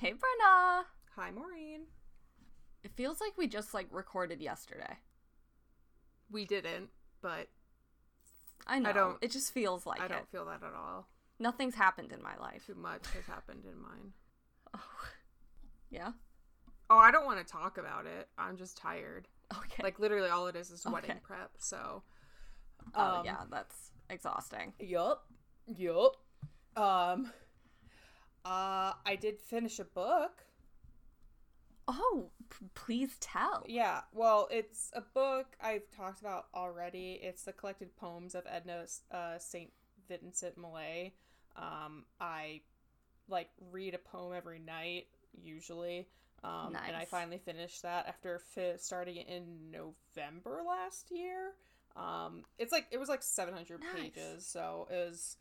Hey, Brenna. Hi, Maureen. It feels like we just like recorded yesterday. We didn't, but I know. don't- It just feels like I it. don't feel that at all. Nothing's happened in my life. Too much has happened in mine. Oh, yeah. Oh, I don't want to talk about it. I'm just tired. Okay. Like literally, all it is is wedding Okay. prep. So. oh um, yeah, that's exhausting. Yup. Yup. Um. Uh, I did finish a book. Oh, p- please tell. Yeah, well, it's a book I've talked about already. It's the collected poems of Edna uh, St. Vincent Millay. Um, I like read a poem every night usually. Um, and I finally finished that after fi- starting it in November last year. Um, it's like it was like 700 Nice. pages, so it was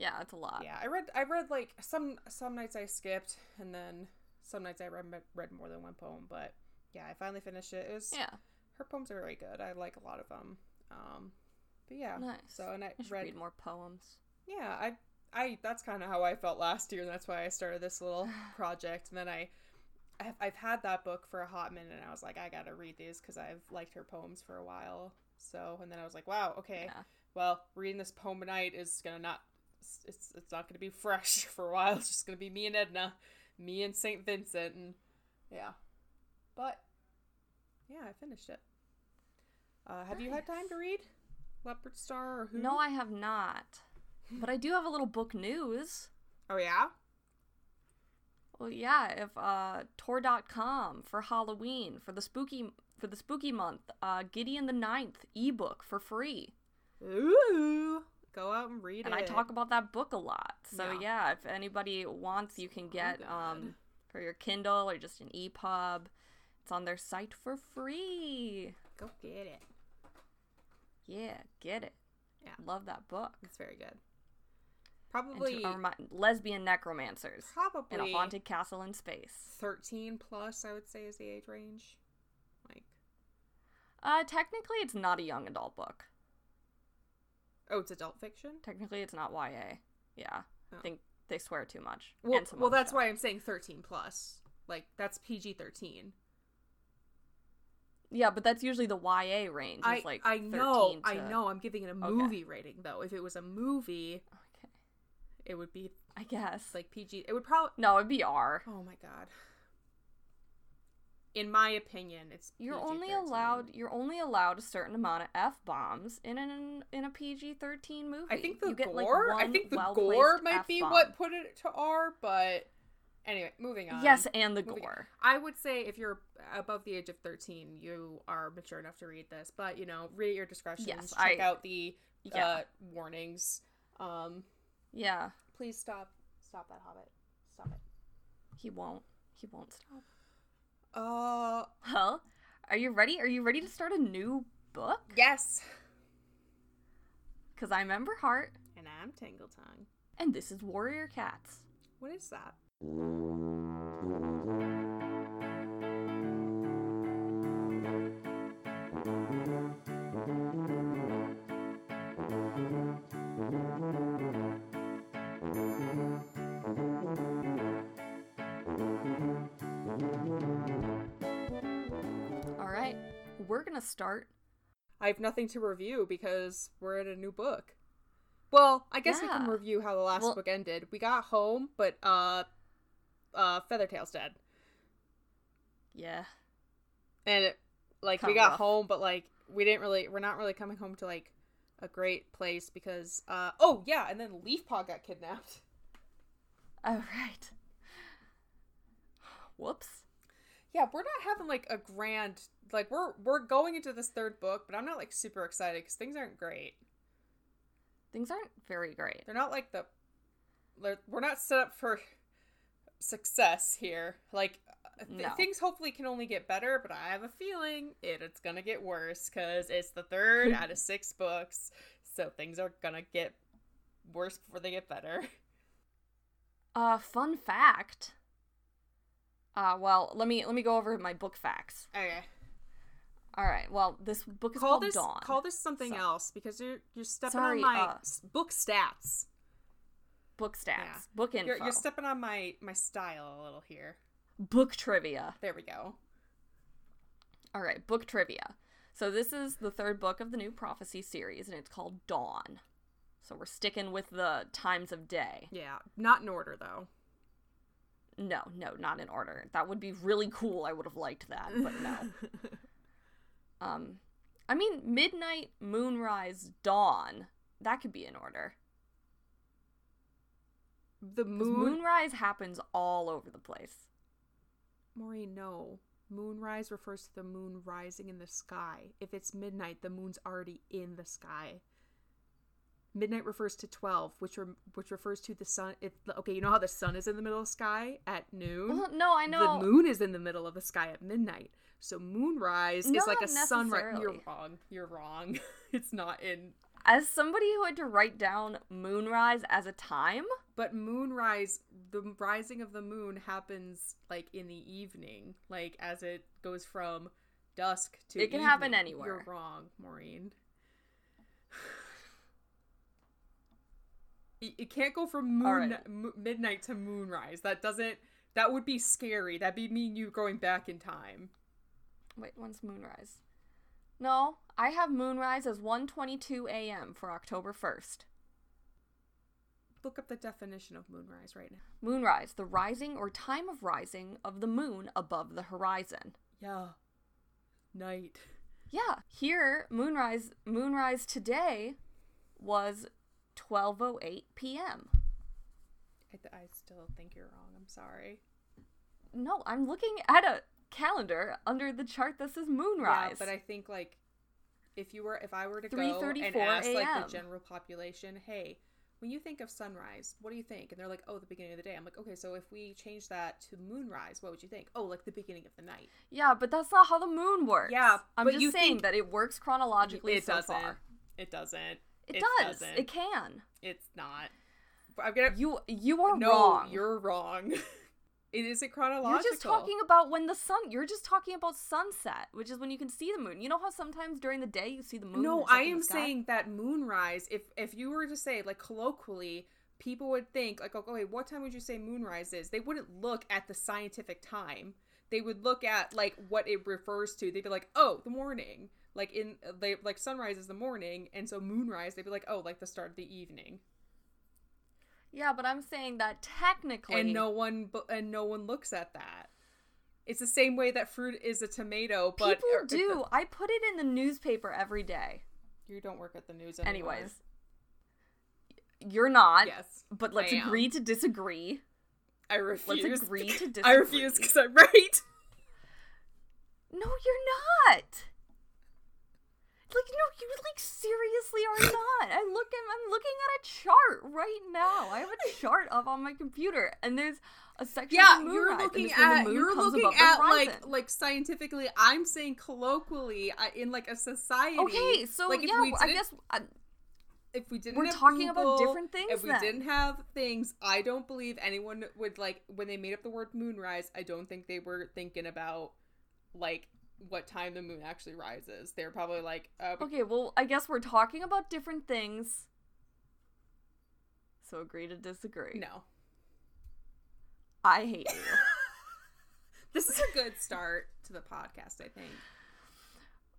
Yeah, it's a lot. yeah. I read I read like some some nights I skipped, and then some nights I read read more than one poem. But yeah, I finally finished it. It was Yeah. her poems are very good. I like a lot of them. Um, but yeah, Nice. So and I, I read, read more poems. yeah, I I that's kind of how I felt last year. and That's why I started this little project. And then I. I've, I've had that book for a hot minute and I was like I gotta read these because I've liked her poems for a while so and then I was like wow okay Yeah. well reading this poem a night is gonna not it's it's not gonna be fresh for a while. It's just gonna be me and edna me and saint vincent and yeah. But yeah i finished it. Uh, have you had time to read leopard star or who? No, I have not. But I do have a little book news. oh yeah? Well, yeah, if uh Tor.com for Halloween for the spooky for the spooky month, uh Gideon the Ninth ebook for free. ooh go out and read and it And I talk about that book a lot. So Yeah. yeah, if anybody wants, you can get God. um for your Kindle or just an EPUB. It's on their site for free. go get it Yeah, get it. Yeah. love that book. it's very good probably remi- lesbian necromancers probably in a haunted castle in space. 13 plus i would say is the age range like Uh, technically, it's not a young adult book. Oh it's adult fiction Technically, it's not YA. Yeah, Oh. I think they swear too much. Well, well that's stuff. why I'm saying 13 plus. Like that's PG 13. Yeah, but that's usually the YA range. I like I know, 13 I know. I'm giving it a Okay. movie rating though. If it was a movie, Okay, it would be I guess. like PG. It would probably. no, it'd be R. Oh my god. In my opinion, it's You're only PG-13. allowed. You're only allowed a certain amount of f bombs in an in a PG thirteen movie. I think the You get, like, gore. I think the gore might be F-bomb. what put it to R. But anyway, moving on. Yes, and the Moving on. gore. I would say if you're above the age of 13, you are mature enough to read this. But, you know, read at your discretion. Yes, Check I- out the Yeah. uh, warnings. Um, Yeah, please stop. Stop that hobbit. Stop it. he won't. He won't stop. Uh, Huh? Are you ready? Are you ready to start a new book? yes. Cause I'm Ember Heart, And I'm Tangle Tongue. and this is Warrior Cats. What is that? We're gonna start. I have nothing to review because we're in a new book. Well, I guess we can review how the last Well- book ended. We got home, but uh, uh, Feathertail's dead. Yeah. and it, like we got rough. home but like we didn't really we're not really coming home to like a great place because uh oh yeah and then leaf paw got kidnapped All right. Whoops. Yeah we're not having like a grand like we're we're going into this third book but i'm not like super excited because things aren't great Things aren't very great. they're not like the we're not set up for success here like th- No. things hopefully can only get better but i have a feeling it, it's gonna get worse because it's the third out of six books so things are gonna get worse before they get better Uh, fun fact. Uh, well, let me let me go over my book facts. okay All right. Well, this book is call called this Dawn. call this something So- else because you're you're stepping Sorry, on my uh, book stats book stats, book info, You're, you're stepping on my my style a little here. book trivia. There we go. All right, book trivia. So this is the third book of the new prophecy series, and it's called Dawn. So we're sticking with the times of day. Yeah, not in order though. No, no, not in order. That would be really cool. I would have liked that, but no. um, I mean, midnight, moonrise, dawn. That could be in order. The moon. Moonrise happens all over the place. Maureen, no. Moonrise refers to the moon rising in the sky. If it's midnight, the moon's already in the sky. Midnight refers to 12, which re- which refers to the sun. If, okay, you know how the sun is in the middle of the sky at noon? Well, no, I know. The moon is in the middle of the sky at midnight. So moonrise is like a sunrise. You're wrong. You're wrong. it's not in. As somebody who had to write down moonrise as a time, But moonrise, the rising of the moon happens like in the evening, like as it goes from dusk to. It can happen anywhere. You're wrong, Maureen. It can't go from moon right. mo- midnight to moonrise. That doesn't. That would be scary. That'd be mean you going back in time. wait, when's moonrise? No, I have moonrise as 1:22 a.m. for October 1st. Look up the definition of moonrise right now. Moonrise, the rising or time of rising of the moon above the horizon. Yeah. Night. Yeah, here moonrise moonrise today was 12:08 p.m. I, th- I still think you're wrong. I'm sorry. No, I'm looking at a calendar under the chart that says moonrise. Yeah, but I think like if you were if I were to go 3:34 and ask like the general population, hey, when you think of sunrise, what do you think? And they're like, oh, the beginning of the day. I'm like, okay, so if we change that to moonrise, what would you think? Oh, like the beginning of the night. yeah, but that's not how the moon works. Yeah, I'm but just you saying think- that it works chronologically it so doesn't. far. It doesn't. It, does. doesn't. It can. It's not. I'm gonna. You you are no, wrong. you're wrong. it isn't chronological. You're just talking about when the sun. You're just talking about sunset, which is when you can see the moon. You know how sometimes during the day you see the moon. No, I am saying that moonrise. If if you were to say like colloquially, people would think like, okay, what time would you say moonrise is? They wouldn't look at the scientific time. They would look at like what it refers to. They'd be like, oh, the morning. Like in they like sunrise is the morning, and so moonrise. They'd be like, oh, like the start of the evening. Yeah, but I'm saying that technically. And no one and no one looks at that. It's the same way that fruit is a tomato, but people er, or- do. I put it in the newspaper every day. You don't work at the news anymore. Anyways, you're not. yes, But let's agree to disagree. I refuse. Let's agree to disagree. I refuse because I'm right. No, you're not. Like no, you like seriously are not. I look at I'm looking at a chart right now. I have a chart up on my computer, and there's a section. Yeah, of you're looking it's when the at you're looking at like like scientifically. I'm saying colloquially uh, in like a society. Okay, so like, if yeah, we I guess uh, if we didn't we're talking about different things If we then. didn't have things, I don't believe anyone would like when they made up the word moonrise. I don't think they were thinking about like what time the moon actually rises. They're probably like, uh, okay. Well, I guess we're talking about different things. So agree to disagree. no. I hate you. This is a good start to the podcast. I think.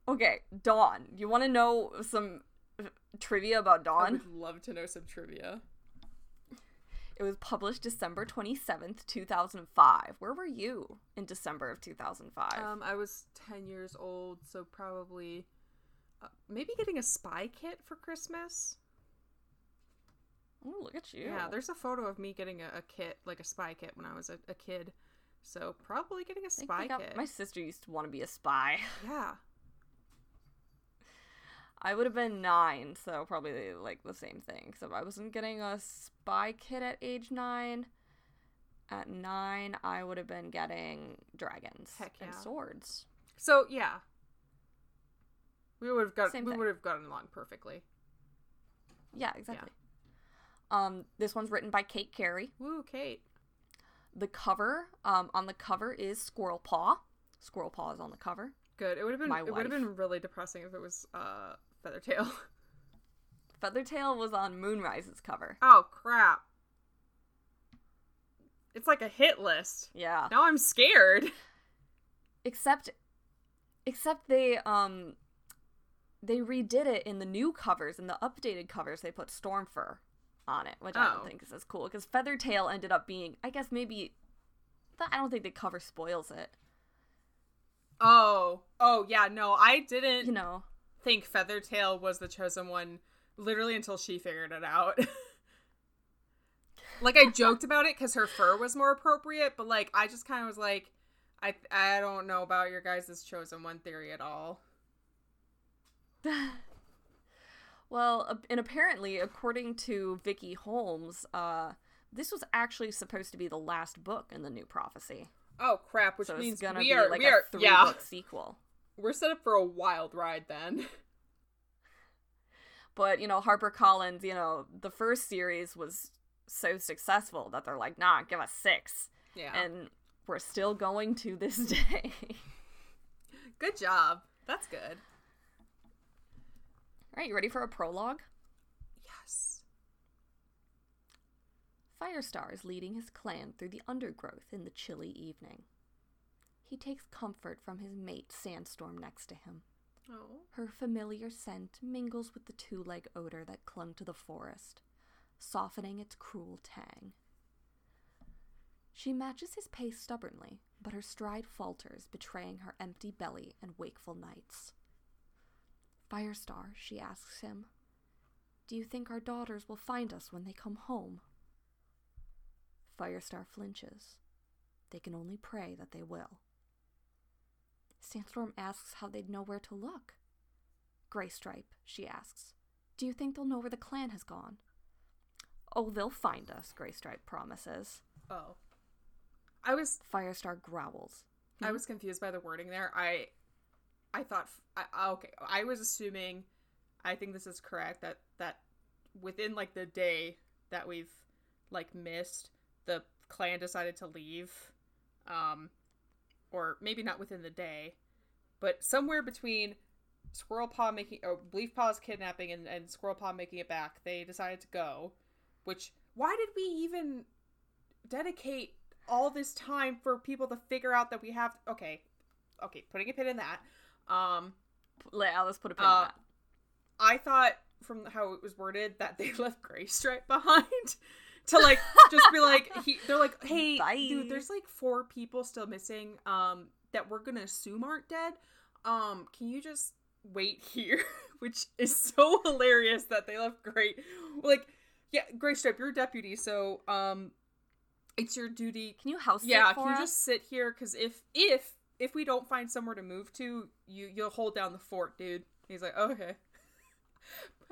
okay, Dawn. You want to know some trivia about Dawn? I would love to know some trivia. It was published December 27th, 2005. Where were you in December of 2005? Um, I was 10 years old, so probably uh, maybe getting a spy kit for Christmas. oh, look at you. Yeah, there's a photo of me getting a, a kit, like a spy kit, when I was a, a kid. So probably getting a spy kit. My sister used to want to be a spy. Yeah. I would have been nine, so probably like the same thing. Except I wasn't getting a spy kit at age nine. At nine, I would have been getting dragons Heck and swords. So yeah, we would have got Same we would have gotten along perfectly. Yeah, exactly. Um, this one's written by Kate Cary. Woo, Kate. The cover, um, on the cover is Squirrel Paw. Squirrel Paw is on the cover. Good. It would have been My it would have been really depressing if it was uh Feathertail. Feathertail was on Moonrise's cover. oh crap. It's like a hit list. Yeah. Now I'm scared. Except except they um they redid it in the new covers in the updated covers they put Stormfur on it, which I Oh. don't think is as cool because Feathertail ended up being I guess maybe I don't think the cover spoils it. Oh. Oh yeah, no, I didn't You know. Think Feathertail was the chosen one literally until she figured it out. like I joked about it cuz her fur was more appropriate, but like I just kind of was like I I don't know about your guys' chosen one theory at all. well, and apparently, according to Vicki Holmes, uh, this was actually supposed to be the last book in the new prophecy. Oh crap, which so means gonna we be are like we a are three yeah. book sequel. We're set up for a wild ride then. But you know, HarperCollins, you know, the first series was so successful that they're like, nah, give us six, Yeah. and we're still going to this day. Good job. That's good. All right, you ready for a prologue? Yes. Firestar is leading his clan through the undergrowth in the chilly evening. He takes comfort from his mate Sandstorm next to him. Oh. Her familiar scent mingles with the two leg odor that clung to the forest, softening its cruel tang. She matches his pace stubbornly, but her stride falters, betraying her empty belly and wakeful nights. Firestar, she asks him, Do you think our daughters will find us when they come home? Firestar flinches. They can only pray that they will. Sandstorm asks how they'd know where to look. Graystripe, she asks, Do you think they'll know where the clan has gone? Oh, they'll find us, Graystripe promises. Oh. I was Firestar growls. I was confused by the wording there. I I thought I- okay, I was assuming I think this is correct that that within like the day that we've like missed, the clan decided to leave um or maybe not within the day, but somewhere between Squirrel Paw making or Leaf Paw's kidnapping and, and Squirrel Paw making it back, they decided to go. Which why did we even dedicate all this time for people to figure out that we have okay. Okay, putting a pin in that. Um let Alice put a pin Uh, in that. I thought from how it was worded that they left Graystripe behind to like just be like he they're like hey Bye. dude there's like four people still missing um that we're gonna assume aren't dead. Um can you just wait here? Which is so hilarious that they left Gray like yeah Graystripe you're a deputy so um it's your duty. Can you house yeah for can you us? just sit here? Because if if if we don't find somewhere to move to you you'll hold down the fort dude. He's like okay.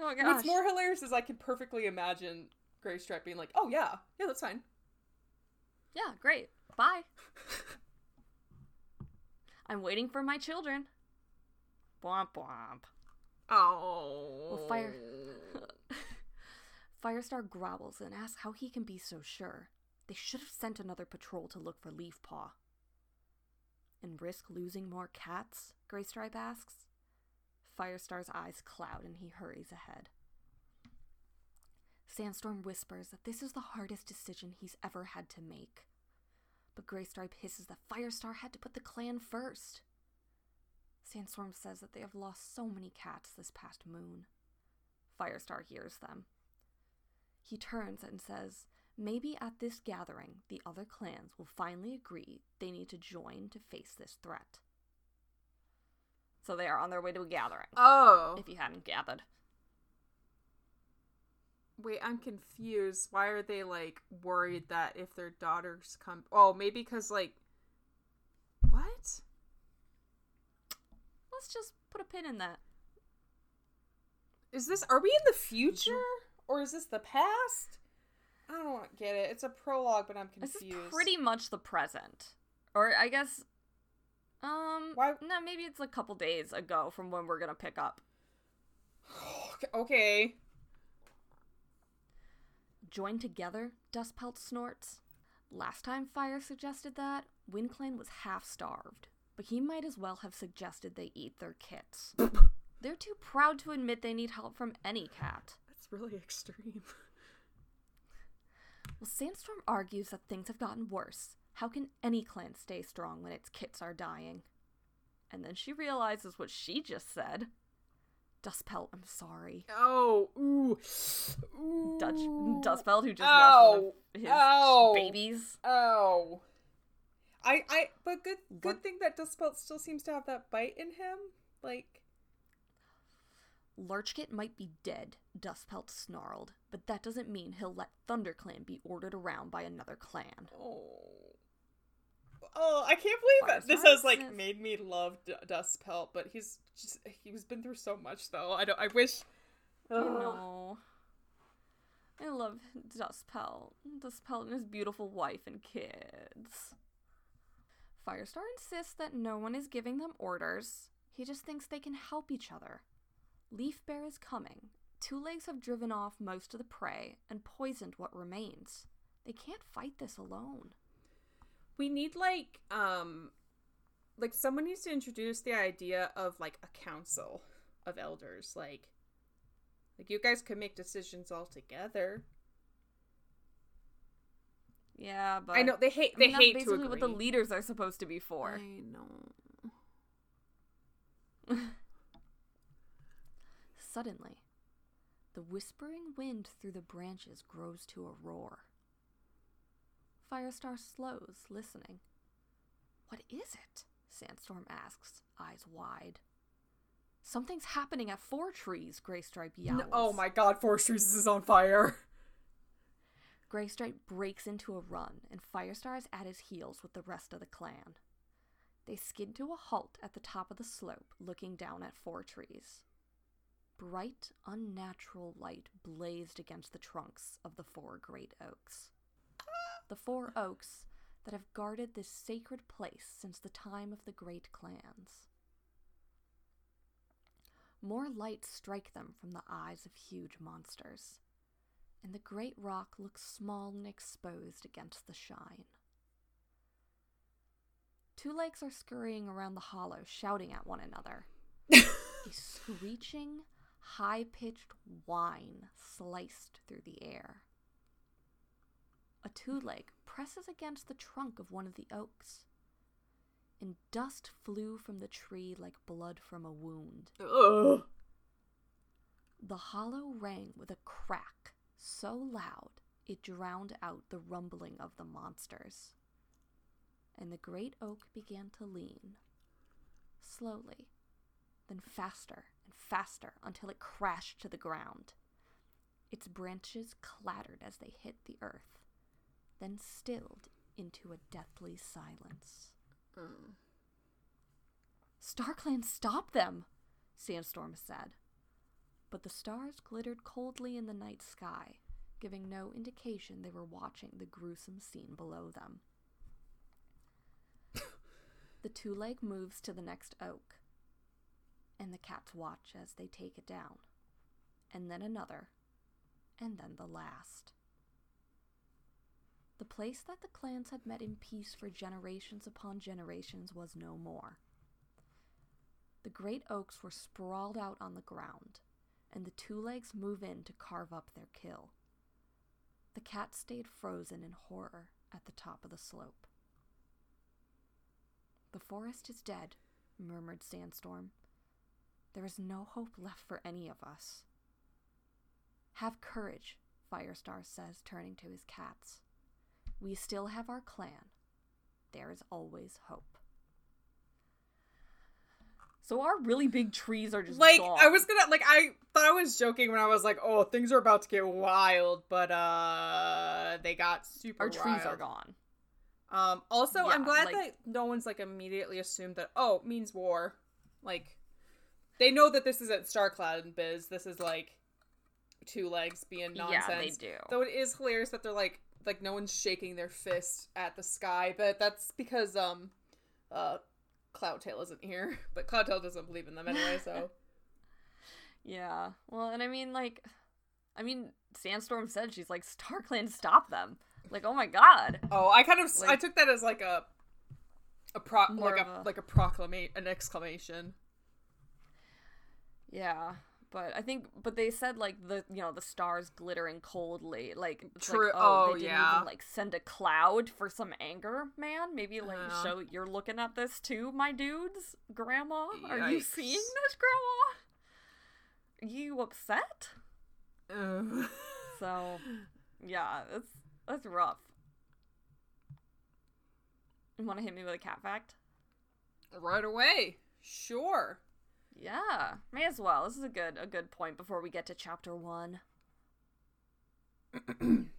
Oh What's more hilarious is I can perfectly imagine Graystripe being like, "Oh yeah, yeah, that's fine." Yeah, great. Bye. I'm waiting for my children. Womp womp. Oh. Well, fire. Firestar growls and asks how he can be so sure. They should have sent another patrol to look for Leaf Paw. And risk losing more cats? Graystripe asks. Firestar's eyes cloud and he hurries ahead. Sandstorm whispers that this is the hardest decision he's ever had to make. But Graystripe hisses that Firestar had to put the clan first. Sandstorm says that they have lost so many cats this past moon. Firestar hears them. He turns and says, Maybe at this gathering, the other clans will finally agree they need to join to face this threat. So they are on their way to a gathering, Oh. if you hadn't gathered. Wait, I'm confused. Why are they like worried that if their daughters come? Oh, maybe because like. What? Let's just put a pin in that. Is this? Are we in the future or is this the past? I don't get it. It's a prologue, but I'm confused. This is pretty much the present. Or I guess um Why- no, maybe it's a couple days ago from when we're gonna pick up. okay. Join together, Dustpelt snorts. Last time Fire suggested that, WindClan was half starved, but he might as well have suggested they eat their kits. They're too proud to admit they need help from any cat. That's really extreme. Well, Sandstorm argues that things have gotten worse. How can any clan stay strong when its kits are dying? And then she realizes what she just said. Dustpelt, I'm sorry. Oh, ooh, ooh. Dutch Dustpelt, who just lost one of oh, his Ow. babies. Oh. I I but good good What- thing that Dustpelt still seems to have that bite in him. Like Larchkit might be dead, Dustpelt snarled, but that doesn't mean he'll let ThunderClan be ordered around by another clan. oh. Oh, I can't believe that this has like made me love D- Dustpelt, but he's just he's been through so much though. I don't I wish know. I love Dustpelt. Dustpelt and his beautiful wife and kids. Firestar insists that no one is giving them orders. He just thinks they can help each other. Leaf-bare is coming. Two Legs have driven off most of the prey and poisoned what remains. They can't fight this alone. We need like um like someone needs to introduce the idea of like a council of elders like like you guys could make decisions all together. Yeah, but I know they hate I they mean, that's hate to basically agree. what the leaders are supposed to be for. I know. Suddenly, the whispering wind through the branches grows to a roar. Firestar slows, listening. What is it? Sandstorm asks, eyes wide. Something's happening at Four Trees, Graystripe yowls. No- oh my god, Four Trees is on fire. Graystripe breaks into a run, and Firestar is at his heels with the rest of the clan. They skid to a halt at the top of the slope, looking down at Four Trees. Bright, unnatural light blazed against the trunks of the four great oaks. The four oaks that have guarded this sacred place since the time of the great clans. More light strike them from the eyes of huge monsters and the great rock looks small and exposed against the shine. Two legs are scurrying around the hollow, shouting at one another. A screeching, high pitched whine sliced through the air. A two leg presses against the trunk of one of the oaks, and dust flew from the tree like blood from a wound. Ugh. The hollow rang with a crack so loud it drowned out the rumbling of the monsters. And the great oak began to lean, slowly, then faster and faster until it crashed to the ground. Its branches clattered as they hit the earth, then stilled into a deathly silence. Mm. StarClan, stop them! Sandstorm said. But the stars glittered coldly in the night sky, giving no indication they were watching the gruesome scene below them. the two leg moves to the next oak, and the cats watch as they take it down, and then another, and then the last. The place that the clans had met in peace for generations upon generations was no more. The great oaks were sprawled out on the ground, and the two legs move in to carve up their kill. The cat stayed frozen in horror at the top of the slope. The forest is dead, murmured Sandstorm. There is no hope left for any of us. Have courage, Firestar says, turning to his cats. We still have our clan. There is always hope. So our really big trees are just Like gone. I was gonna like I thought I was joking when I was like, oh, things are about to get wild, but uh, they got super. our trees are gone. Um. Also, I'm glad like- that no one's like immediately assumed that oh means war. Like, they know that this isn't StarCloud and Biz. This is like two legs being nonsense. Yeah, they do. Though it is hilarious that they're like like no one's shaking their fist at the sky, but that's because um uh Cloudtail isn't here. But Cloudtail doesn't believe in them anyway, so Yeah. Well, and I mean, like, I mean, Sandstorm said she's like, StarClan, stop them. Like, oh my god. Oh, I kind of I took that as like a a pro like a, a- like a proclamate an exclamation. Yeah. But I think, but they said like the you know the stars glittering coldly, like True- Like, oh, oh, they didn't yeah. even like send a cloud for some anger, man. Maybe like Yeah. show you're looking at this too, my dudes. Grandma, are you seeing this, Grandma? You upset? Ugh. So, yeah, that's that's rough. You want to hit me with a cat fact? right away. Sure. Yeah, may as well. This is a good a good point before we get to chapter one.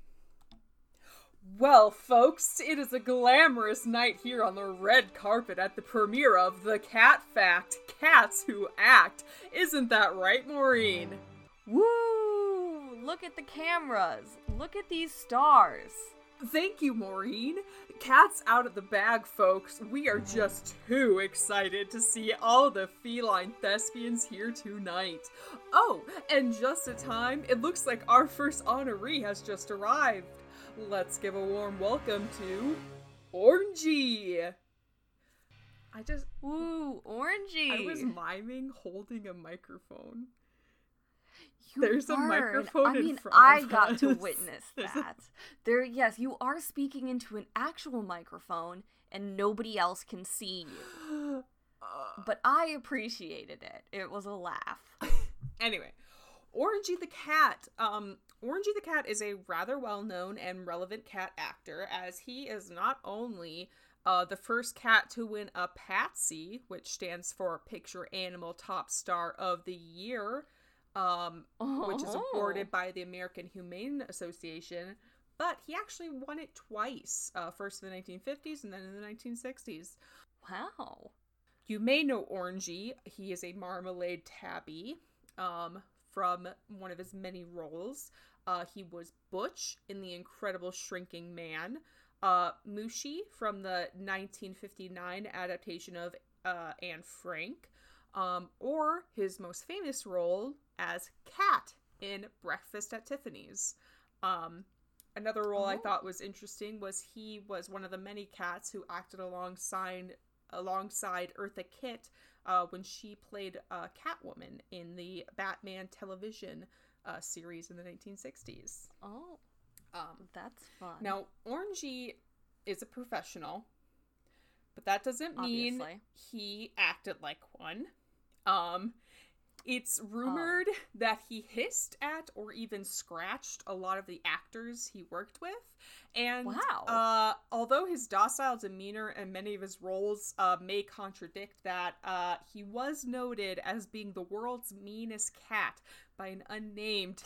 Well, folks, it is a glamorous night here on the red carpet at the premiere of The Cat Fact Cats Who Act. Isn't that right, Maureen? Woo! Look at the cameras. Look at these stars. Thank you, Maureen. Cat's out of the bag, folks. We are just too excited to see all the feline thespians here tonight. Oh, and just in time, it looks like our first honoree has just arrived. Let's give a warm welcome to Orangey. I just Woo, orangey. I was miming holding a microphone. You there's a microphone I in mean, front I of got to us. witness that. There, yes, you are speaking into an actual microphone, and nobody else can see you. But I appreciated it. It was a laugh. Anyway, Orangey the Cat. Um, Orangey the Cat is a rather well known and relevant cat actor, as he is not only uh, the first cat to win a Patsy, which stands for Picture Animal Top Star of the Year, um, which is Oh. awarded by the American Humane Association, but he actually won it twice, uh, first in the 1950s and then in the 1960s. Wow. You may know Orangey. He is a marmalade tabby um, from one of his many roles. Uh, he was Butch in The Incredible Shrinking Man, uh, Mouschi from the 1959 adaptation of uh, Anne Frank, um, or his most famous role as Cat in Breakfast at Tiffany's. Um, another role I Oh. thought was interesting was he was one of the many cats who acted alongside alongside Eartha Kitt uh, when she played uh, Catwoman in the Batman television uh, series in the 1960s. Oh, Um, that's fun. now, Orangey is a professional, but that doesn't mean Obviously. he acted like one. Um, it's rumored that he hissed at or even scratched a lot of the actors he worked with. And Wow. uh, although his docile demeanor and many of his roles uh, may contradict that, uh, he was noted as being the world's meanest cat by an unnamed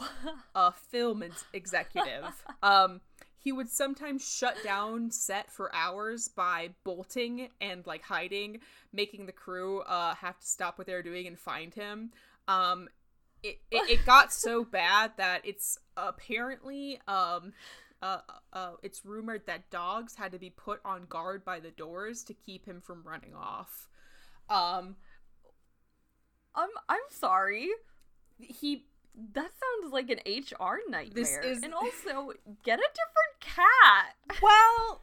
a film executive. um, he would sometimes shut down set for hours by bolting and like hiding, making the crew uh have to stop what they're doing and find him. Um, it it, it got so bad that it's apparently um. Uh, uh, it's rumored that dogs had to be put on guard by the doors to keep him from running off. Um, I'm I'm sorry. he That sounds like an HR nightmare. This is- And also, get a different cat. Well,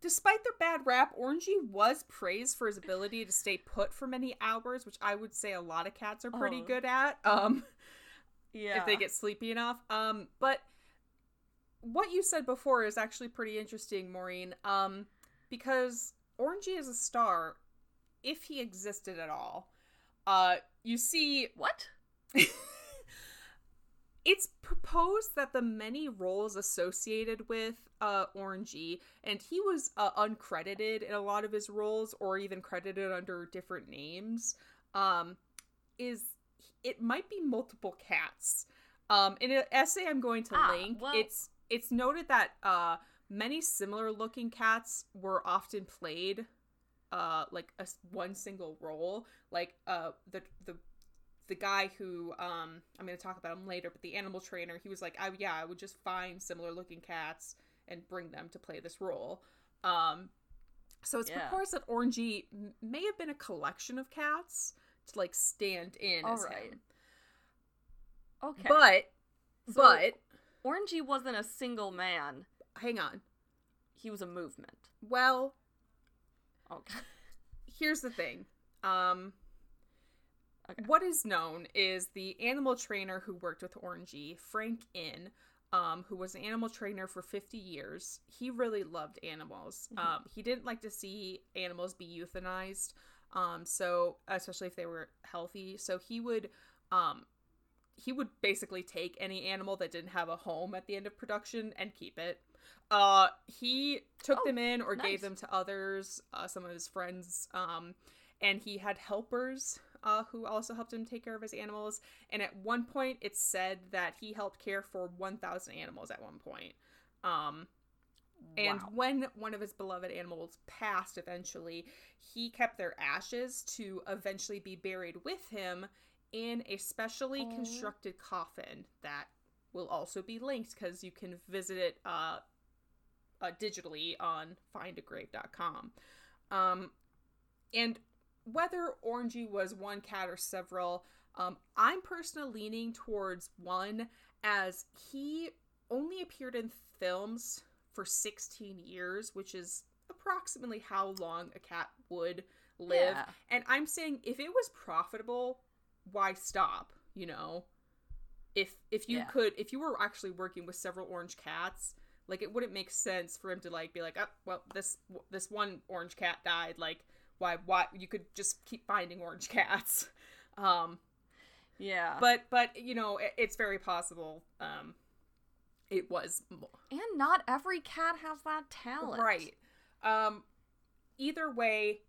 despite their bad rap, Orangey was praised for his ability to stay put for many hours, which I would say a lot of cats are pretty Oh. good at. Um, Yeah. if they get sleepy enough. Um, but what you said before is actually pretty interesting, Maureen. Um, because Orangey is a star, if he existed at all. Uh, you see, what? it's proposed that the many roles associated with uh Orangey, and he was uh, uncredited in a lot of his roles or even credited under different names, um, is it might be multiple cats. Um, in an essay I'm going to Ah, link, well- it's it's noted that uh many similar looking cats were often played uh like a one single role like uh the the the guy who um I'm going to talk about him later but the animal trainer he was like I yeah I would just find similar looking cats and bring them to play this role um so it's Yeah. proposed that Orangey may have been a collection of cats to like stand in as Alright. him Okay. but So- but Orangey wasn't a single man. hang on He was a movement. well Okay. here's the thing um Okay. what is known is the animal trainer who worked with Orangey, Frank Inn, um, who was an animal trainer for 50 years. He really loved animals. Mhm. Um, he didn't like to see animals be euthanized, um, so especially if they were healthy. So he would, um, he would basically take any animal that didn't have a home at the end of production and keep it. Uh, he took Oh, them in or nice. gave them to others, uh, some of his friends. Um, and he had helpers uh, who also helped him take care of his animals. And at one point, it's said that he helped care for 1,000 animals at one point. Um, and Wow. when one of his beloved animals passed eventually, he kept their ashes to eventually be buried with him in a specially constructed coffin that will also be linked because you can visit it uh, uh, digitally on findagrave.com. Um, and whether Orangey was one cat or several, um, I'm personally leaning towards one as he only appeared in films for 16 years, which is approximately how long a cat would live. Yeah. And I'm saying if it was profitable, why stop? You know, if if you Yeah. could, if you were actually working with several orange cats, like it wouldn't make sense for him to like be like, oh, well, this this one orange cat died. Like, why why you could just keep finding orange cats. Um, Yeah. but but you know, it, it's very possible. Um, it was and not every cat has that talent. Right. Um either way,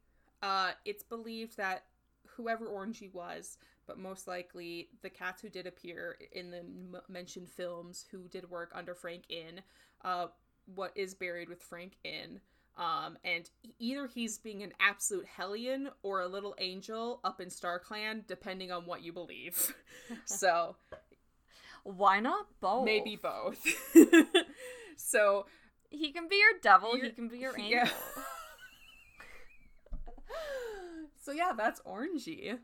uh it's believed that whoever Orangey was, but most likely the cats who did appear in the m- mentioned films who did work under Frank Inn, uh what is buried with Frank Inn. Um, and either he's being an absolute hellion or a little angel up in Star Clan, depending on what you believe. so Why not both? maybe both. so He can be your devil. He can be your angel. Yeah. so yeah, that's Orangey.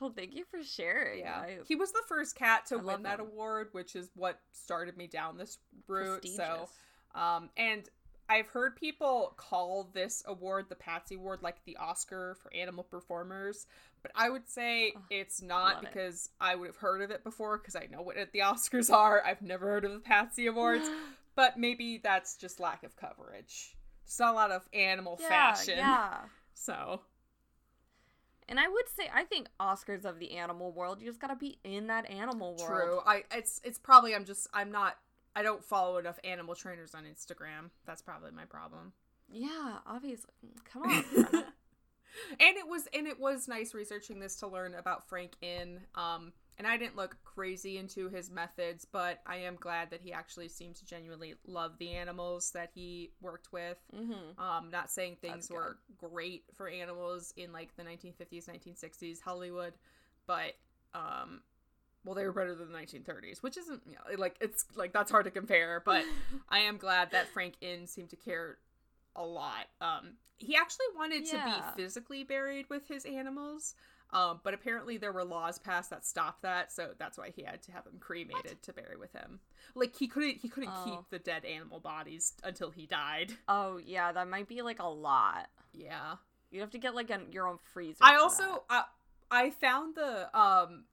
Oh, thank you for sharing. Yeah, I- he was the first cat to I win that them. award, which is what started me down this route. So, um, and I've heard people call this award the Patsy Award, like the Oscar for animal performers, but I would say Ugh, it's not love it. because I would have heard of it before because I know what the Oscars are. I've never heard of the Patsy Awards, but maybe that's just lack of coverage. Just not a lot of animal yeah, fashion. Yeah. So And I would say I think Oscars of the animal world, you just gotta be in that animal world. true. I it's it's probably I'm just I'm not I don't follow enough animal trainers on Instagram. That's probably my problem. Yeah, obviously. Come on. And it was and it was nice researching this to learn about Frank Inn Um and I didn't look crazy into his methods, but I am glad that he actually seemed to genuinely love the animals that he worked with. mm-hmm. Um, not saying things were great for animals in like the 1950s, 1960s Hollywood, but um, well, they were better than the 1930s, which isn't you know, like it's like that's hard to compare. But I am glad that Frank Inn seemed to care a lot. Um, he actually wanted to be physically buried with his animals. Um, but apparently there were laws passed that stopped that, so that's why he had to have them cremated to bury with him. Like he couldn't he couldn't Oh. keep the dead animal bodies until he died. Oh yeah, that might be like a lot. Yeah. You'd have to get like an, your own freezer. I also uh, I found the um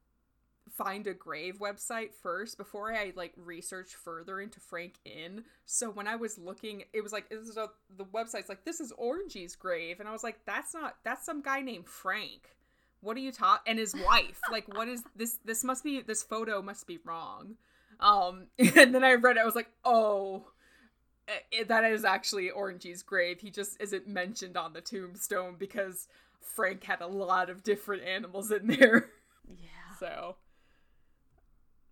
find a grave website first before I like research further into Frank Inn. So when I was looking, it was like this is a, the website's like this is Orangey's grave, and I was like that's not that's some guy named Frank. What are you talking? And his wife. like what is this? This must be this photo must be wrong. Um, and then I read it. I was like, oh. eh, That is actually Orangey's grave. He just isn't mentioned on the tombstone because Frank had a lot of different animals in there. Yeah. So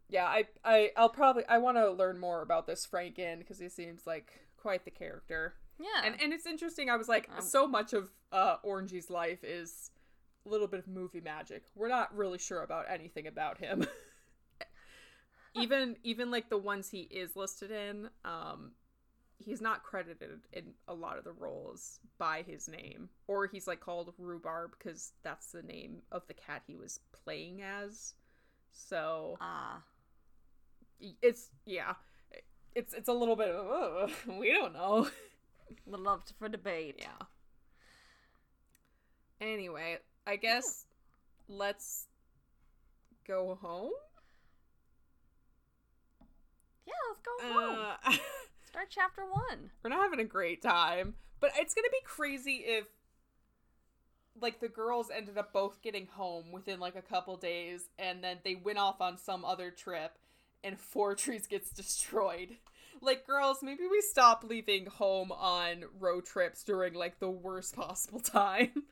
yeah, I I I'll probably I want to learn more about this Frank Inn because he seems like quite the character. Yeah. And and it's interesting. I was like, Um, so much of uh Orangey's life is a little bit of movie magic. We're not really sure about anything about him. even even like the ones he is listed in, um he's not credited in a lot of the roles by his name or he's like called rhubarb because that's the name of the cat he was playing as so Ah. It's yeah it's it's a little bit of "Ugh, we don't know would love to, for debate. yeah anyway i guess let's go home. Yeah, let's go home. Uh, Start chapter one. we're not having a great time, but it's gonna be crazy if like the girls ended up both getting home within like a couple days, and then they went off on some other trip, and Four Trees gets destroyed. Like, girls, maybe we stop leaving home on road trips during like the worst possible time.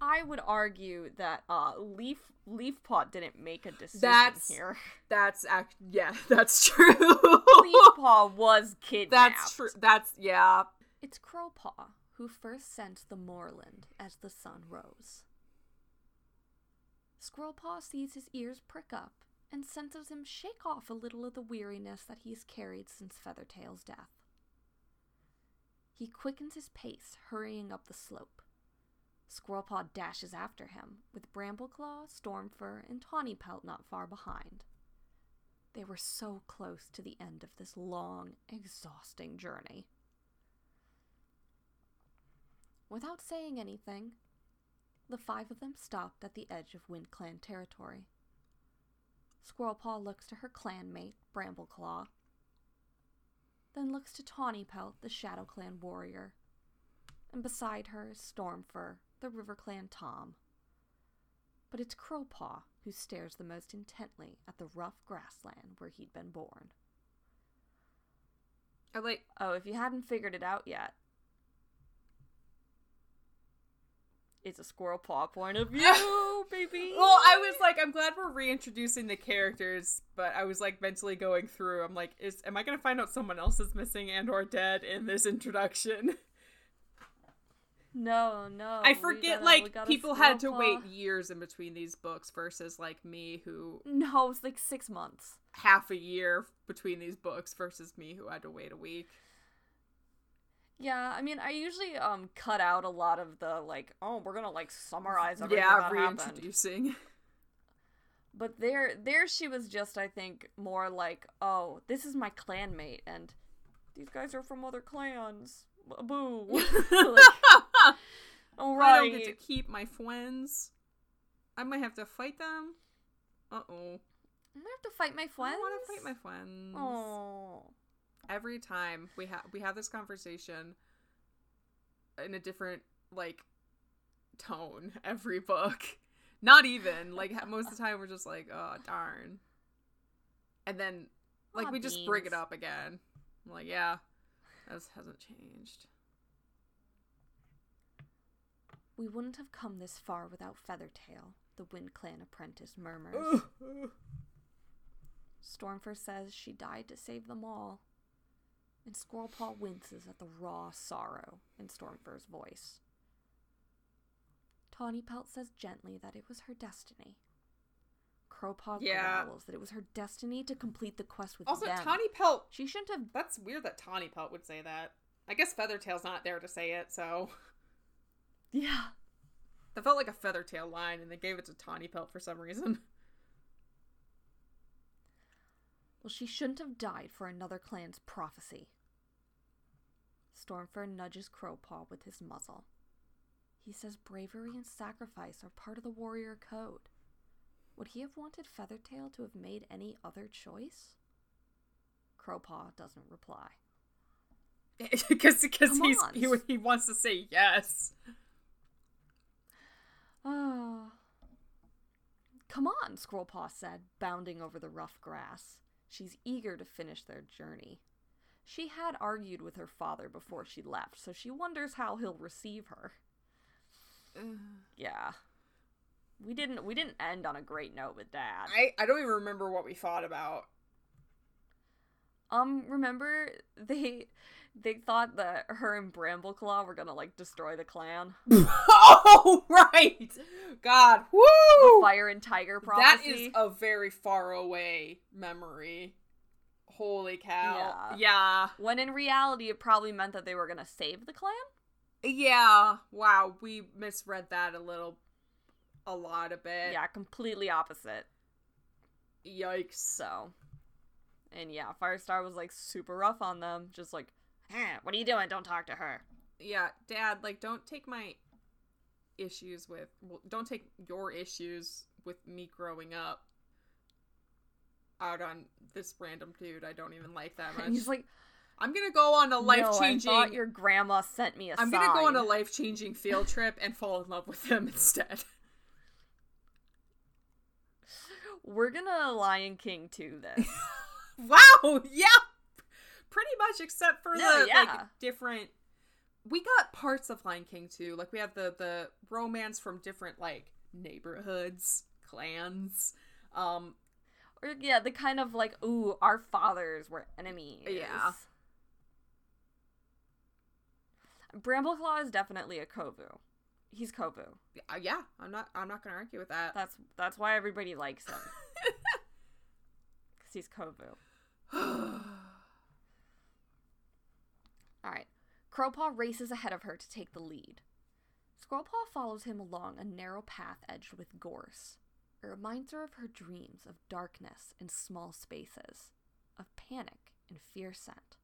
I would argue that uh, Leaf Leafpaw didn't make a decision That's- here. That's act. Yeah, that's true. Leafpaw was kidnapped. that's true. That's yeah. It's Crowpaw who first sent the moorland as the sun rose. Squirrelpaw sees his ears prick up and senses him shake off a little of the weariness that he's carried since Feathertail's death. He quickens his pace, hurrying up the slope. Squirrelpaw dashes after him, with Brambleclaw, Stormfur, and Tawnypelt not far behind. They were so close to the end of this long, exhausting journey. Without saying anything, the five of them stopped at the edge of WindClan territory. Squirrelpaw looks to her clanmate, Brambleclaw, then looks to Tawnypelt, the Shadow Clan warrior, and beside her is Stormfur, the River Clan Tom. But it's Crowpaw who stares the most intently at the rough grassland where he'd been born. Oh, I like. Oh, if you hadn't figured it out yet, it's a Squirrelpaw point of view, baby. Well, I was like, I'm glad we're reintroducing the characters, but I was like mentally going through. I'm like, is am I gonna find out someone else is missing and or dead in this introduction? no, no. I forget, got a- we like people had to wait years in between these books versus like me who No, it's like six months. half a year between these books versus me who had to wait a week. Yeah, I mean, I usually um cut out a lot of the like, oh, we're gonna like summarize everything yeah, that happened. reintroducing. But there, there she was just, I think, more like, oh, this is my clanmate, and these guys are from other clans. Boo. like, all I right. don't get to keep my friends. I might have to fight them. Uh oh. I'm gonna have to fight my friends. I want to fight my friends. Oh. Every time we have we have this conversation in a different like tone every book. Not even like most of the time we're just like, oh darn, and then like Aw, we just bring it beans. up again. I'm like, yeah, that hasn't changed. We wouldn't have come this far without Feathertail, the Wind Clan apprentice murmurs. Stormfur says she died to save them all. And Squirrelpaw winces at the raw sorrow in Stormfur's voice. Tawnypelt says gently that it was her destiny. Crowpaw Yeah. growls that it was her destiny to complete the quest with also, them. Tawny Pelt. She shouldn't have. That's weird that Tawnypelt would say that. I guess Feathertail's not there to say it, so Yeah. that felt like a Feathertail line, and they gave it to Tawnypelt for some reason. Well, she shouldn't have died for another clan's prophecy. Stormfur nudges Crowpaw with his muzzle. He says bravery and sacrifice are part of the warrior code. Would he have wanted Feathertail to have made any other choice? Crowpaw doesn't reply. Because because he's he, he wants to say yes. Ah. Come on, Squirrelpaw said, bounding over the rough grass. She's eager to finish their journey. She had argued with her father before she left, so she wonders how he'll receive her. Yeah. We didn't we didn't end on a great note with Dad. I I don't even remember what we thought about. Um, remember they they thought that her and Brambleclaw were gonna like destroy the clan. oh right, God, The woo! fire and tiger that prophecy. is a very far away memory. Holy cow! Yeah. yeah, when in reality it probably meant that they were gonna save the clan. yeah. Wow, we misread that a little, a lot of it. Yeah, completely opposite. Yikes. So, and yeah, Firestar was like super rough on them, just like, eh, what are you doing? Don't talk to her. Yeah, Dad, like, don't take my issues with well, don't take your issues with me growing up out on this random dude I don't even like that much. He's like, I'm gonna go on a life no, I changing. thought your grandma sent me a I'm gonna go on a life changing field trip and fall in love with him instead. We're gonna Lion King to this. wow, yeah, pretty much except for No, the yeah. like different. We got parts of Lion King too. Like we have the the romance from different like neighborhoods, clans. Um, or yeah, the kind of like, ooh, our fathers were enemies. Yeah. Brambleclaw is definitely a Kovu. He's Kovu. uh, yeah, I'm not. I'm not gonna argue with that. That's that's why everybody likes him. Because he's Kovu. All right. Crowpaw races ahead of her to take the lead. Squirrelpaw follows him along a narrow path edged with gorse. It reminds her of her dreams of darkness in small spaces, of panic and fear scent.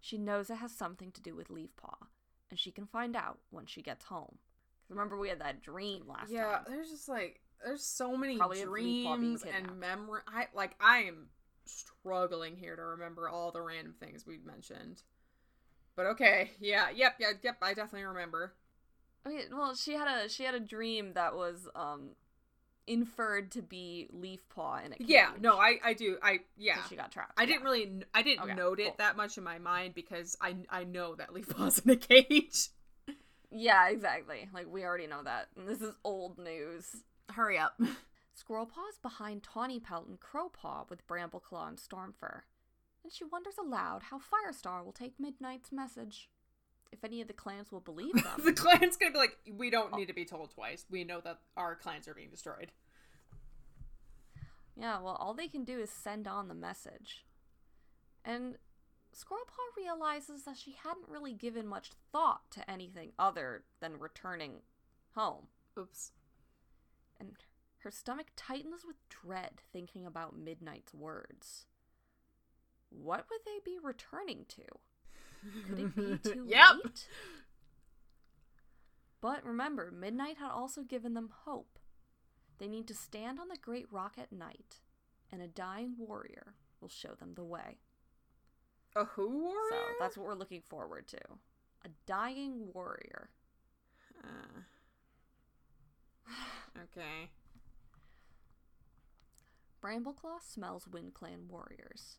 She knows it has something to do with Leafpaw, and she can find out when she gets home. Remember, we had that dream last yeah, time. there's just like there's so many Probably of Leafpaw being dreams and memory. I like I am struggling here to remember all the random things we mentioned. But okay, yeah, yep, yeah, yep. I definitely remember. Okay, well, she had a she had a dream that was um inferred to be Leafpaw in a cage. Yeah, no, I I do. I yeah. She got trapped. I yeah. didn't really I didn't Okay, note it cool. that much in my mind because I I know that Leaf was in a cage. Yeah, exactly. Like we already know that. And this is old news. Hurry up. Squirrelpaw's behind Tawnypelt and Crowpaw with Brambleclaw and Stormfur. And she wonders aloud how Firestar will take Midnight's message. If any of the clans will believe them. the clan's gonna be like, we don't oh. need to be told twice. We know that our clans are being destroyed. yeah, well, all they can do is send on the message. And Squirrelpaw realizes that she hadn't really given much thought to anything other than returning home. Oops. and her stomach tightens with dread thinking about Midnight's words. What would they be returning to? Could it be too Yep. late? But remember, Midnight had also given them hope. They need to stand on the great rock at night, and a dying warrior will show them the way. A who warrior? So that's what we're looking forward to. A dying warrior. Uh, okay. Brambleclaw smells WindClan warriors.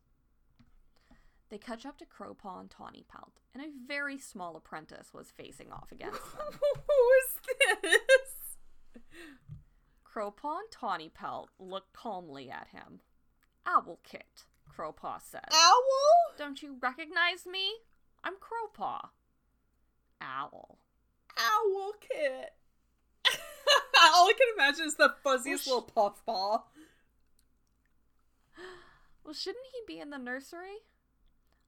They catch up to Crowpaw and Tawnypelt, and a very small apprentice was facing off against them. Who is this? Crowpaw and Tawnypelt look calmly at him. Owlkit, Crowpaw says. Owl? Don't you recognize me? I'm Crowpaw. Owl. Owlkit. All I can imagine is the fuzziest Whoosh. little puffball. Well, shouldn't he be in the nursery?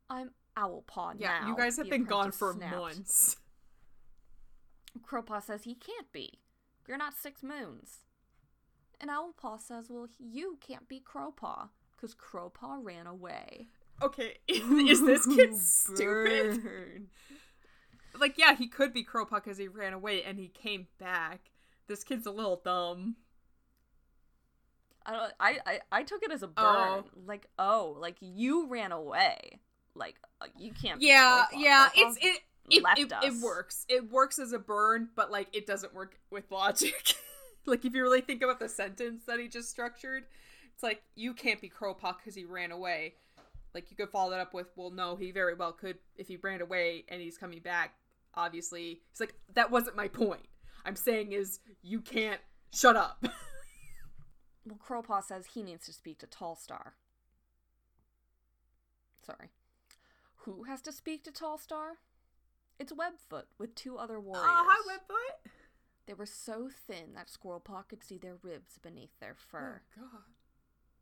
I'm Owlpaw Yeah, now. you guys have the been gone for snapped. months. Crowpaw says he can't be. You're not six moons. And Owlpaw says, well, you can't be Crowpaw, because Crowpaw ran away. Okay, is this kid stupid? Burn. Like, yeah, he could be Crowpaw because he ran away and he came back. This kid's a little dumb. I don't. I, I I took it as a oh. burn. Oh. Like, oh, like you ran away. Like uh, you can't. Yeah, yeah, it's it. It, left it, us. it works. It works as a burn, but like it doesn't work with logic. like if you really think about the sentence that he just structured, it's like you can't be Crowpaw because he ran away. Like you could follow that up with, well, no, he very well could if he ran away and he's coming back. Obviously, it's like that wasn't my point. I'm saying is you can't shut up. Well, Crowpaw says he needs to speak to Tallstar. Sorry. Who has to speak to Tallstar? It's Webfoot with two other ah, warriors. Oh, hi, Webfoot. They were so thin that Squirrelpaw could see their ribs beneath their oh, fur. Oh, God.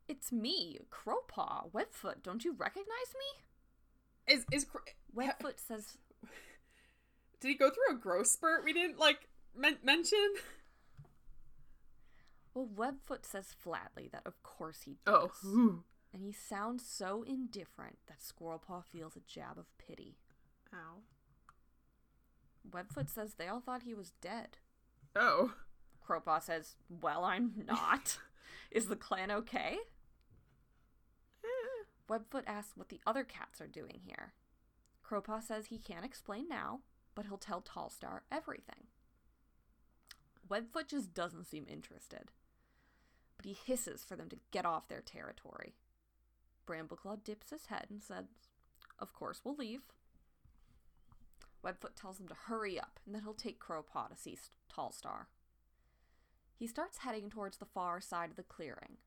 It's me, Crowpaw. Webfoot, don't you recognize me? Is is Cro- Webfoot says, did he go through a growth spurt we didn't like men- mention? well, Webfoot says flatly that of course he oh. does. Oh, And he sounds so indifferent that Squirrelpaw feels a jab of pity. ow. Webfoot says they all thought he was dead. Oh. Crowpaw says, Well, I'm not. Is the clan okay? Eh. Webfoot asks what the other cats are doing here. Crowpaw says he can't explain now, but he'll tell Tallstar everything. Webfoot just doesn't seem interested, but he hisses for them to get off their territory. Brambleclaw dips his head and says, Of course, we'll leave. Webfoot tells him to hurry up and that he'll take Crowpaw to see Tallstar. He starts heading towards the far side of the clearing.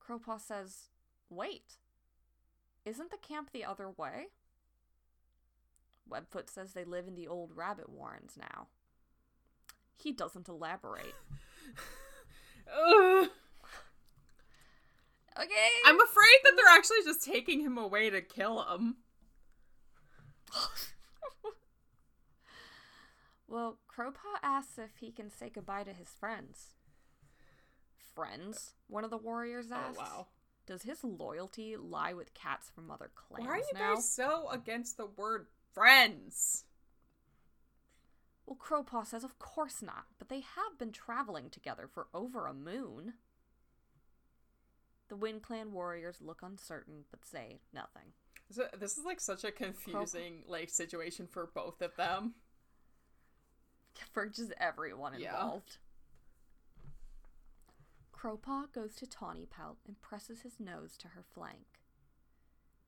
Crowpaw says, Wait, isn't the camp the other way? Webfoot says they live in the old rabbit warrens now. He doesn't elaborate. Ugh. Okay. I'm afraid that they're actually just taking him away to kill him. well, Crowpaw asks if he can say goodbye to his friends. Friends? One of the warriors oh, asks. Oh wow. Does his loyalty lie with cats from other clans Why are you now? guys so against the word friends? Well, Crowpaw says of course not, but they have been traveling together for over a moon. The Wind Clan warriors look uncertain but say nothing. So this is like such a confusing like situation for both of them. For just everyone Yeah. involved. Crowpaw goes to Tawny Pelt and presses his nose to her flank.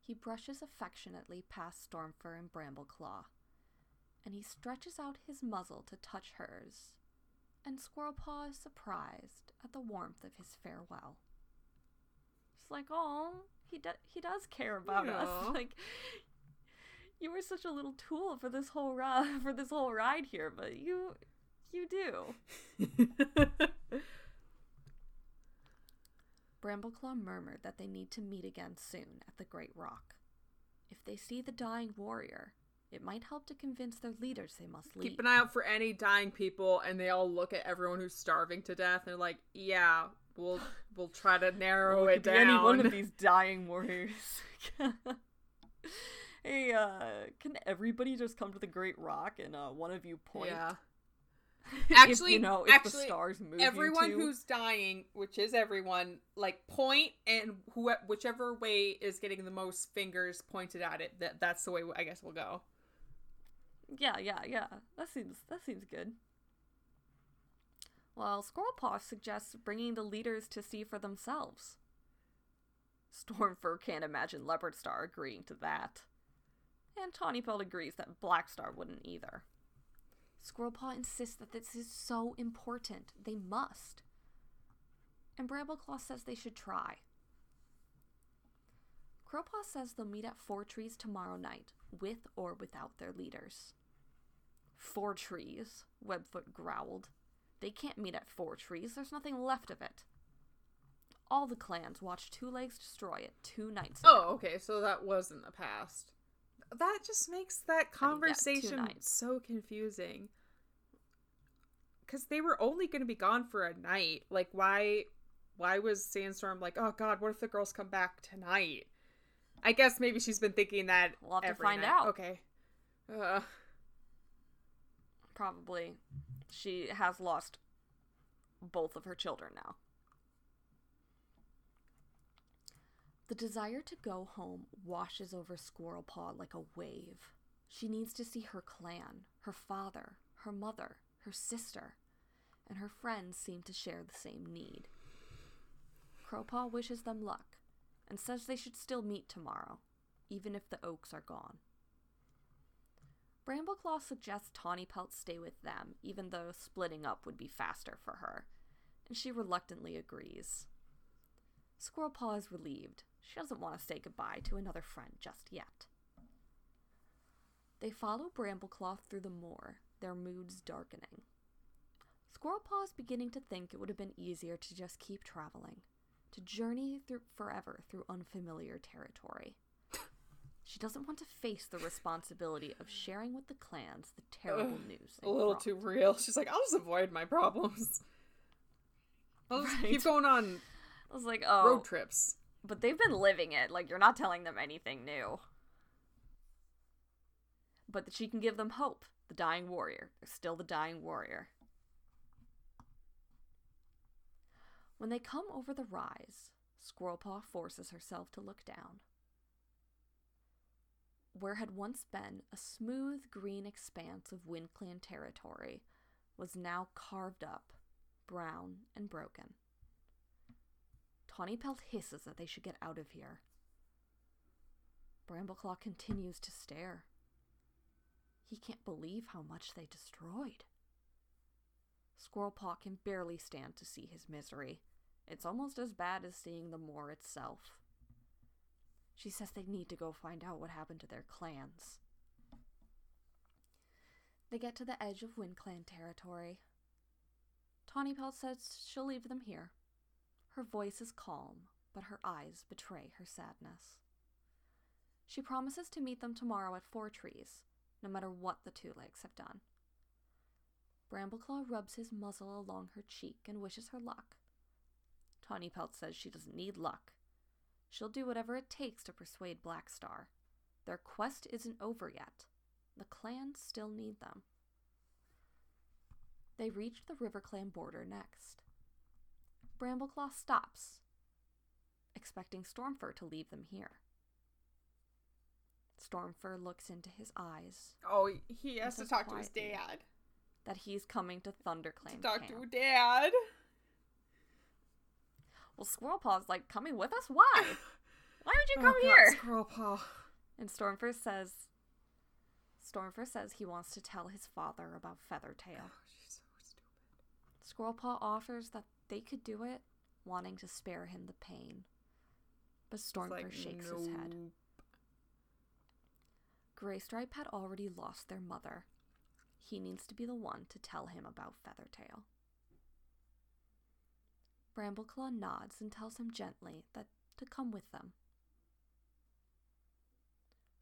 He brushes affectionately past Stormfur and Brambleclaw, and he stretches out his muzzle to touch hers, and Squirrelpaw is surprised at the warmth of his farewell. It's like, oh, he do- he does care about Yeah. us. Like, you were such a little tool for this whole ride for this whole ride here, but you you do. Brambleclaw murmured that they need to meet again soon at the Great Rock. If they see the dying warrior, it might help to convince their leaders they must leave. Keep an eye out for any dying people, and they all look at everyone who's starving to death, and they're like, "Yeah, we'll we'll try to narrow Well, it be down." any one of these dying warriors. hey, uh, can everybody just come to the Great Rock and uh, one of you point? Yeah. If, Actually, you know, if the stars move everyone who's dying, which is everyone, like point and who whichever way is getting the most fingers pointed at it. That that's the way I guess we'll go. Yeah, yeah, yeah. That seems that seems good. Well, Squirrelpaw suggests bringing the leaders to see for themselves. Stormfur can't imagine Leopardstar agreeing to that. And Tawnypelt agrees that Blackstar wouldn't either. Squirrelpaw insists that this is so important. They must. And Brambleclaw says they should try. Crowpaw says they'll meet at Four Trees tomorrow night, with or without their leaders. Four Trees, Webfoot growled. They can't meet at Four Trees, there's nothing left of it. All the clans watched Two Legs destroy it two nights ago. Oh, okay, so that was in the past. That just makes that I mean, yeah, conversation so confusing. Cuz they were only going to be gone for a night. Like why why was Sandstorm like, "Oh god, what if the girls come back tonight?" I guess maybe she's been thinking that We'll have to find night. out. Okay. Uh, Probably. She has lost both of her children now. The desire to go home washes over Squirrelpaw like a wave. She needs to see her clan, her father, her mother, her sister, and her friends seem to share the same need. Crowpaw wishes them luck and says they should still meet tomorrow, even if the oaks are gone. Brambleclaw suggests Tawnypelt stay with them, even though splitting up would be faster for her, and she reluctantly agrees. Squirrelpaw is relieved. She doesn't want to say goodbye to another friend just yet. They follow Brambleclaw through the moor, their moods darkening. Squirrelpaw is beginning to think it would have been easier to just keep traveling, to journey through forever through unfamiliar territory. She doesn't want to face the responsibility of sharing with the clans the terrible Ugh, news. A little brought. too real. She's like, I'll just avoid my problems. I'll just right. keep going on. I was like, oh, road trips. But they've been living it. Like you're not telling them anything new. But that she can give them hope. The dying warrior. They're still the dying warrior. When they come over the rise, Squirrelpaw forces herself to look down. Where had once been a smooth green expanse of WindClan territory was now carved up, brown and broken. Tawnypelt hisses that they should get out of here. Brambleclaw continues to stare. He can't believe how much they destroyed. Squirrelpaw can barely stand to see his misery. It's almost as bad as seeing the moor itself. She says they need to go find out what happened to their clans. They get to the edge of WindClan territory. Tawnypelt says she'll leave them here. Her voice is calm, but her eyes betray her sadness. She promises to meet them tomorrow at Four Trees, no matter what the two legs have done. Brambleclaw rubs his muzzle along her cheek and wishes her luck. Tawnypelt says she doesn't need luck. She'll do whatever it takes to persuade Blackstar. Their quest isn't over yet. The clans still need them. They reach the River RiverClan border next. Brambleclaw stops, expecting Stormfur to leave them here. Stormfur looks into his eyes Oh, he has to talk to his dad. that he's coming to ThunderClan Talk camp. to dad. Well, Squirrelpaw's like, coming with us? Why? Why would you oh come Oh, God, here? Squirrelpaw. And Stormfur says, Stormfur says he wants to tell his father about Feathertail. Oh, she's so stupid. Squirrelpaw offers that they could do it, wanting to spare him the pain. But Stormfur like, shakes his head. Graystripe had already lost their mother. He needs to be the one to tell him about Feathertail. Brambleclaw nods and tells him gently that to come with them.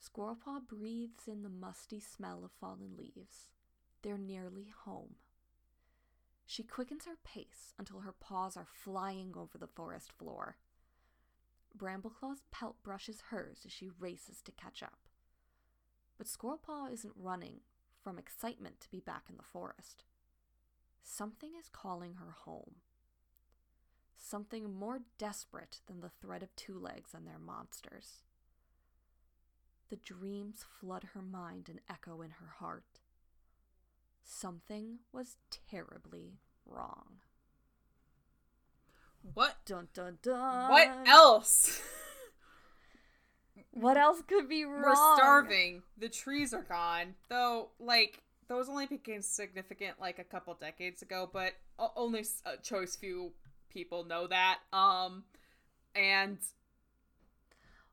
Squirrelpaw breathes in the musty smell of fallen leaves. They're nearly home. She quickens her pace until her paws are flying over the forest floor. Brambleclaw's pelt brushes hers as she races to catch up. But Squirrelpaw isn't running from excitement to be back in the forest. Something is calling her home. Something more desperate than the threat of two legs and their monsters. The dreams flood her mind and echo in her heart. Something was terribly wrong. What? Dun dun dun. What else? What else could be wrong? We're starving. The trees are gone. Though, like, those only became significant like a couple decades ago, but only a choice few people know that. Um, and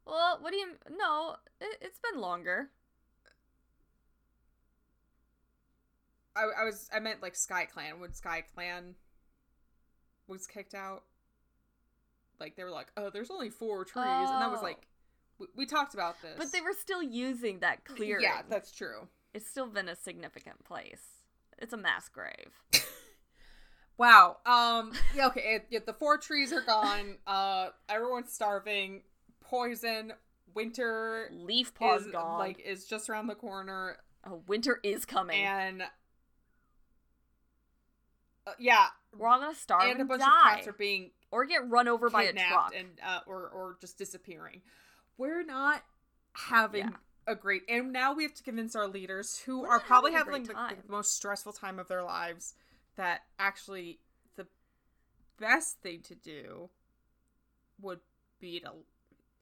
Well, what do you? No, it, it's been longer. I, I was I meant like Sky Clan when Sky Clan was kicked out. Like they were like, oh, there's only four trees, and that was Oh. like, we, we talked about this. But they were still using that clearing. Yeah, that's true. it's still been a significant place. It's a mass grave. Wow. Um. Yeah. Okay. It, yeah, the four trees are gone. Uh. Everyone's starving. Poison. Winter Leafpaw's is gone. like is just around the corner, oh, winter is coming. and uh, yeah, We're all gonna starve and and, a bunch die, of cats are being or get run over by a truck. and uh, or or just disappearing. We're not having Yeah. a great, and now we have to convince our leaders who We're are probably having a having great the, the most stressful time of their lives that actually the best thing to do would be to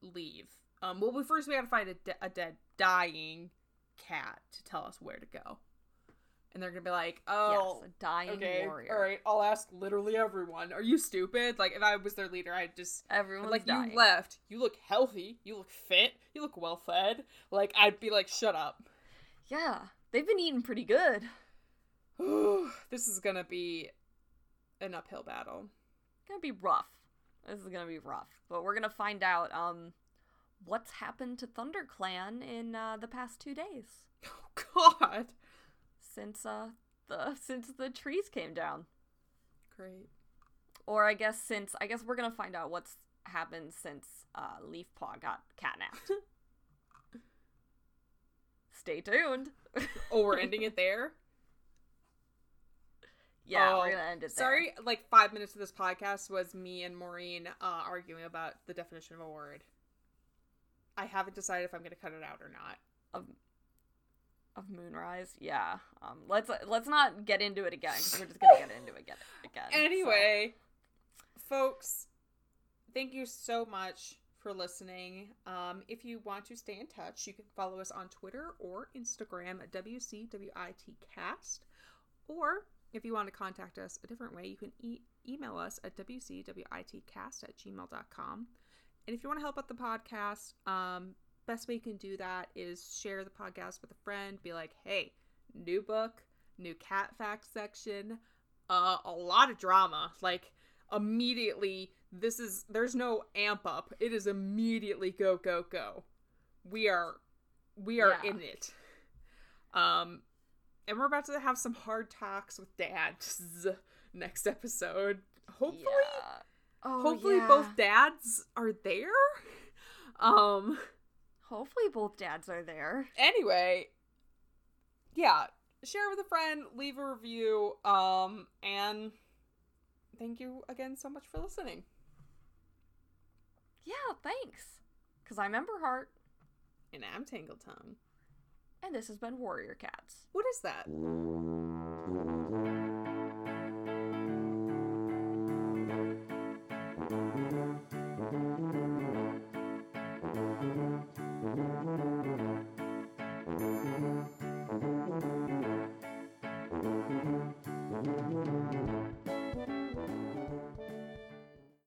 leave. Um, well, we first we gotta find a, de- a dead, dying cat to tell us where to go, and they're gonna be like, "Oh, yes, a dying okay, warrior. all right, I'll ask literally everyone. Are you stupid? Like, if I was their leader, I'd just everyone like dying. you left. You look healthy. You look fit. You look well fed. Like, I'd be like, shut up. Yeah, they've been eating pretty good. this is gonna be an uphill battle. Gonna be rough. This is gonna be rough, but we're gonna find out um what's happened to ThunderClan in uh, the past two days Oh God. since uh the since the trees came down, Great. or I guess since I guess we're gonna find out what's happened since uh Leafpaw got catnapped. Stay tuned. Oh, we're ending it there. Yeah, Oh, we're gonna end it there. Sorry, like five minutes of this podcast was me and Maureen uh, arguing about the definition of a word. I haven't decided if I'm going to cut it out or not. of of Moonrise. Yeah. Um. Let's let's not get into it again because we're just gonna get into it again. again so. Anyway, folks, thank you so much for listening. Um, if you want to stay in touch, you can follow us on Twitter or Instagram at WCWITcast. Or if you want to contact us a different way, you can e- email us at WCWITcast at gmail.com. And if you want to help out the podcast, um, best way you can do that is share the podcast with a friend. Be like, hey, new book, new cat fact section, uh, a lot of drama. Like immediately, this is there's no amp up. It is immediately go go go. We are we are Yeah. in it. Um, and we're about to have some hard talks with dads next episode. Hopefully, Yeah. Oh, hopefully yeah. both dads are there. Um. Hopefully both dads are there. anyway yeah share with a friend leave a review um and thank you again so much for listening Yeah. Thanks. Cause I'm Ember Heart, and i'm tangle tongue and this has been Warrior Cats. what is that